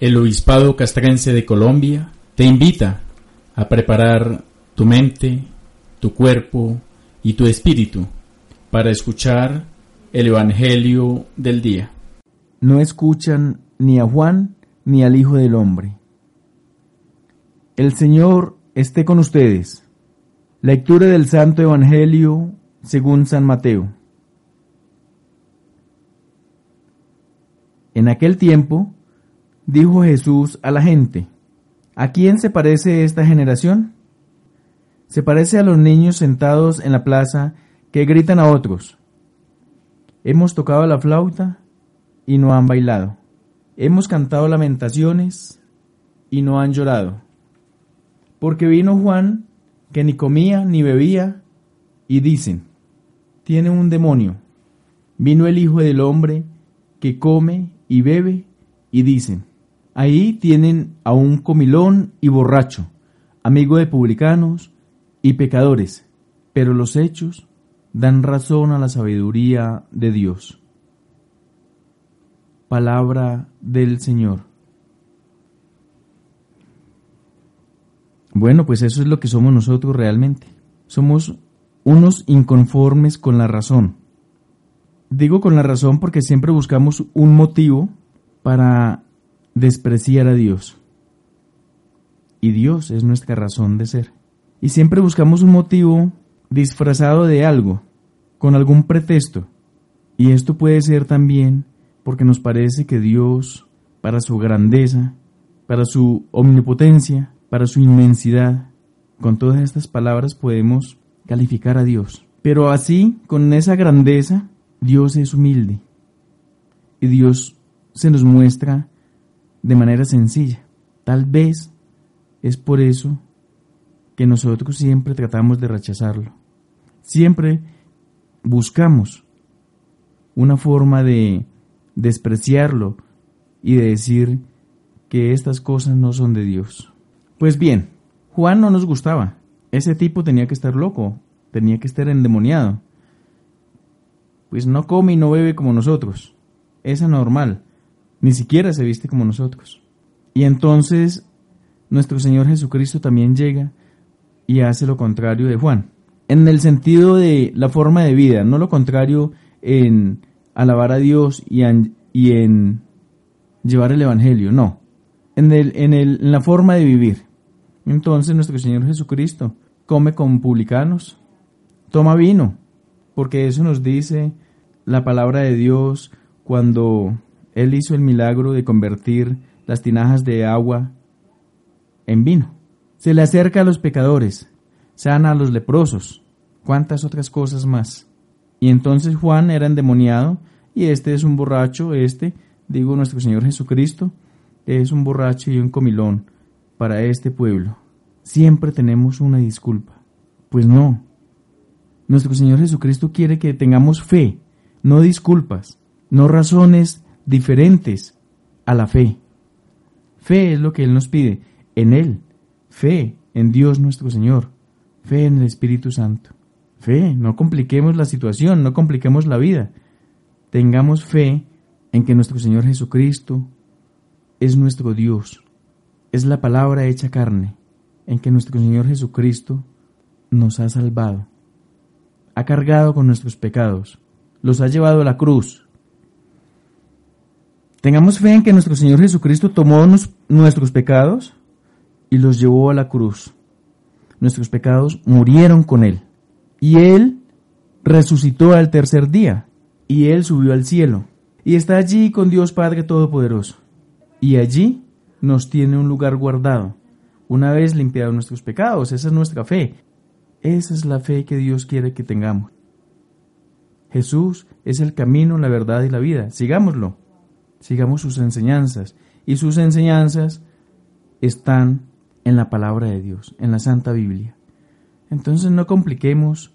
el Obispado Castrense de Colombia te invita a preparar tu mente, tu cuerpo y tu espíritu para escuchar el Evangelio del día. No escuchan ni a Juan ni al Hijo del Hombre. El Señor esté con ustedes. Lectura del Santo Evangelio según San Mateo. En aquel tiempo, dijo Jesús a la gente, ¿a quién se parece esta generación? Se parece a los niños sentados en la plaza que gritan a otros. Hemos tocado la flauta y no han bailado. Hemos cantado lamentaciones y no han llorado. Porque vino Juan, que ni comía ni bebía, y dicen, tiene un demonio. Vino el Hijo del Hombre, que come y bebe y dicen, ahí tienen a un comilón y borracho, amigo de publicanos y pecadores, pero los hechos dan razón a la sabiduría de Dios. Palabra del Señor. Bueno, pues eso es lo que somos nosotros realmente. Somos unos inconformes con la razón Digo con la razón porque siempre buscamos un motivo para despreciar a Dios. Y Dios es nuestra razón de ser. Y siempre buscamos un motivo disfrazado de algo, con algún pretexto. Y esto puede ser también porque nos parece que Dios, para su grandeza, para su omnipotencia, para su inmensidad, con todas estas palabras podemos calificar a Dios. Pero así, con esa grandeza, Dios es humilde y Dios se nos muestra de manera sencilla. Tal vez es por eso que nosotros siempre tratamos de rechazarlo. Siempre buscamos una forma de despreciarlo y de decir que estas cosas no son de Dios. Pues bien, Juan no nos gustaba. Ese tipo tenía que estar loco, tenía que estar endemoniado pues no come y no bebe como nosotros. Es anormal. Ni siquiera se viste como nosotros. Y entonces nuestro Señor Jesucristo también llega y hace lo contrario de Juan. En el sentido de la forma de vida, no lo contrario en alabar a Dios y en, llevar el Evangelio, no. En, el, en, el, en la forma de vivir. Entonces nuestro Señor Jesucristo come con publicanos, toma vino, porque eso nos dice la palabra de Dios cuando Él hizo el milagro de convertir las tinajas de agua en vino. Se le acerca a los pecadores, sana a los leprosos, cuántas otras cosas más. Y entonces Juan era endemoniado y este es un borracho, este, digo nuestro Señor Jesucristo, es un borracho y un comilón para este pueblo. Siempre tenemos una disculpa. Pues no, nuestro Señor Jesucristo quiere que tengamos fe, no disculpas, no razones diferentes a la fe. Fe es lo que Él nos pide, en Él, fe en Dios nuestro Señor, fe en el Espíritu Santo. Fe, no compliquemos la situación, no compliquemos la vida. Tengamos fe en que nuestro Señor Jesucristo es nuestro Dios, es la palabra hecha carne, en que nuestro Señor Jesucristo nos ha salvado ha cargado con nuestros pecados, los ha llevado a la cruz. Tengamos fe en que nuestro Señor Jesucristo tomó nuestros pecados y los llevó a la cruz. Nuestros pecados murieron con Él. Y Él resucitó al tercer día. Y Él subió al cielo. Y está allí con Dios Padre Todopoderoso. Y allí nos tiene un lugar guardado. Una vez limpiados nuestros pecados, esa es nuestra fe. Esa es la fe que Dios quiere que tengamos. Jesús es el camino, la verdad y la vida. Sigámoslo. sigamos sus enseñanzas. Y sus enseñanzas están en la palabra de Dios, en la Santa Biblia. Entonces no compliquemos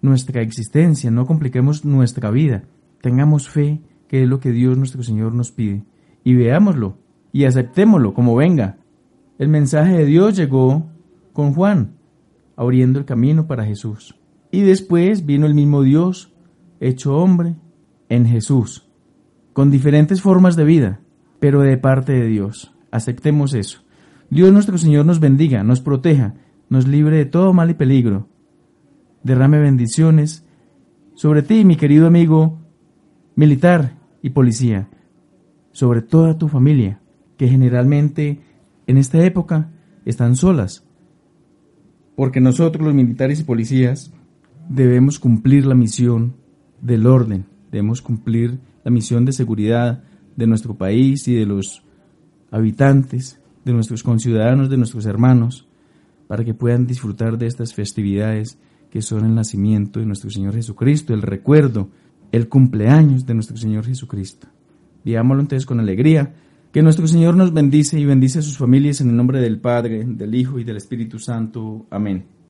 nuestra existencia, no compliquemos nuestra vida. Tengamos fe, que es lo que Dios nuestro Señor nos pide. Y veámoslo y aceptémoslo como venga. El mensaje de Dios llegó con Juan, abriendo el camino para Jesús. Y después vino el mismo Dios, hecho hombre, en Jesús, con diferentes formas de vida, pero de parte de Dios. Aceptemos eso. Dios nuestro Señor nos bendiga, nos proteja, nos libre de todo mal y peligro. Derrame bendiciones sobre ti, mi querido amigo militar y policía, sobre toda tu familia, que generalmente en esta época están solas, porque nosotros los militares y policías debemos cumplir la misión del orden, debemos cumplir la misión de seguridad de nuestro país y de los habitantes, de nuestros conciudadanos, de nuestros hermanos, para que puedan disfrutar de estas festividades que son el nacimiento de nuestro Señor Jesucristo, el recuerdo, el cumpleaños de nuestro Señor Jesucristo. Vivámoslo entonces con alegría, que nuestro Señor nos bendice y bendice a sus familias en el nombre del Padre, del Hijo y del Espíritu Santo. Amén.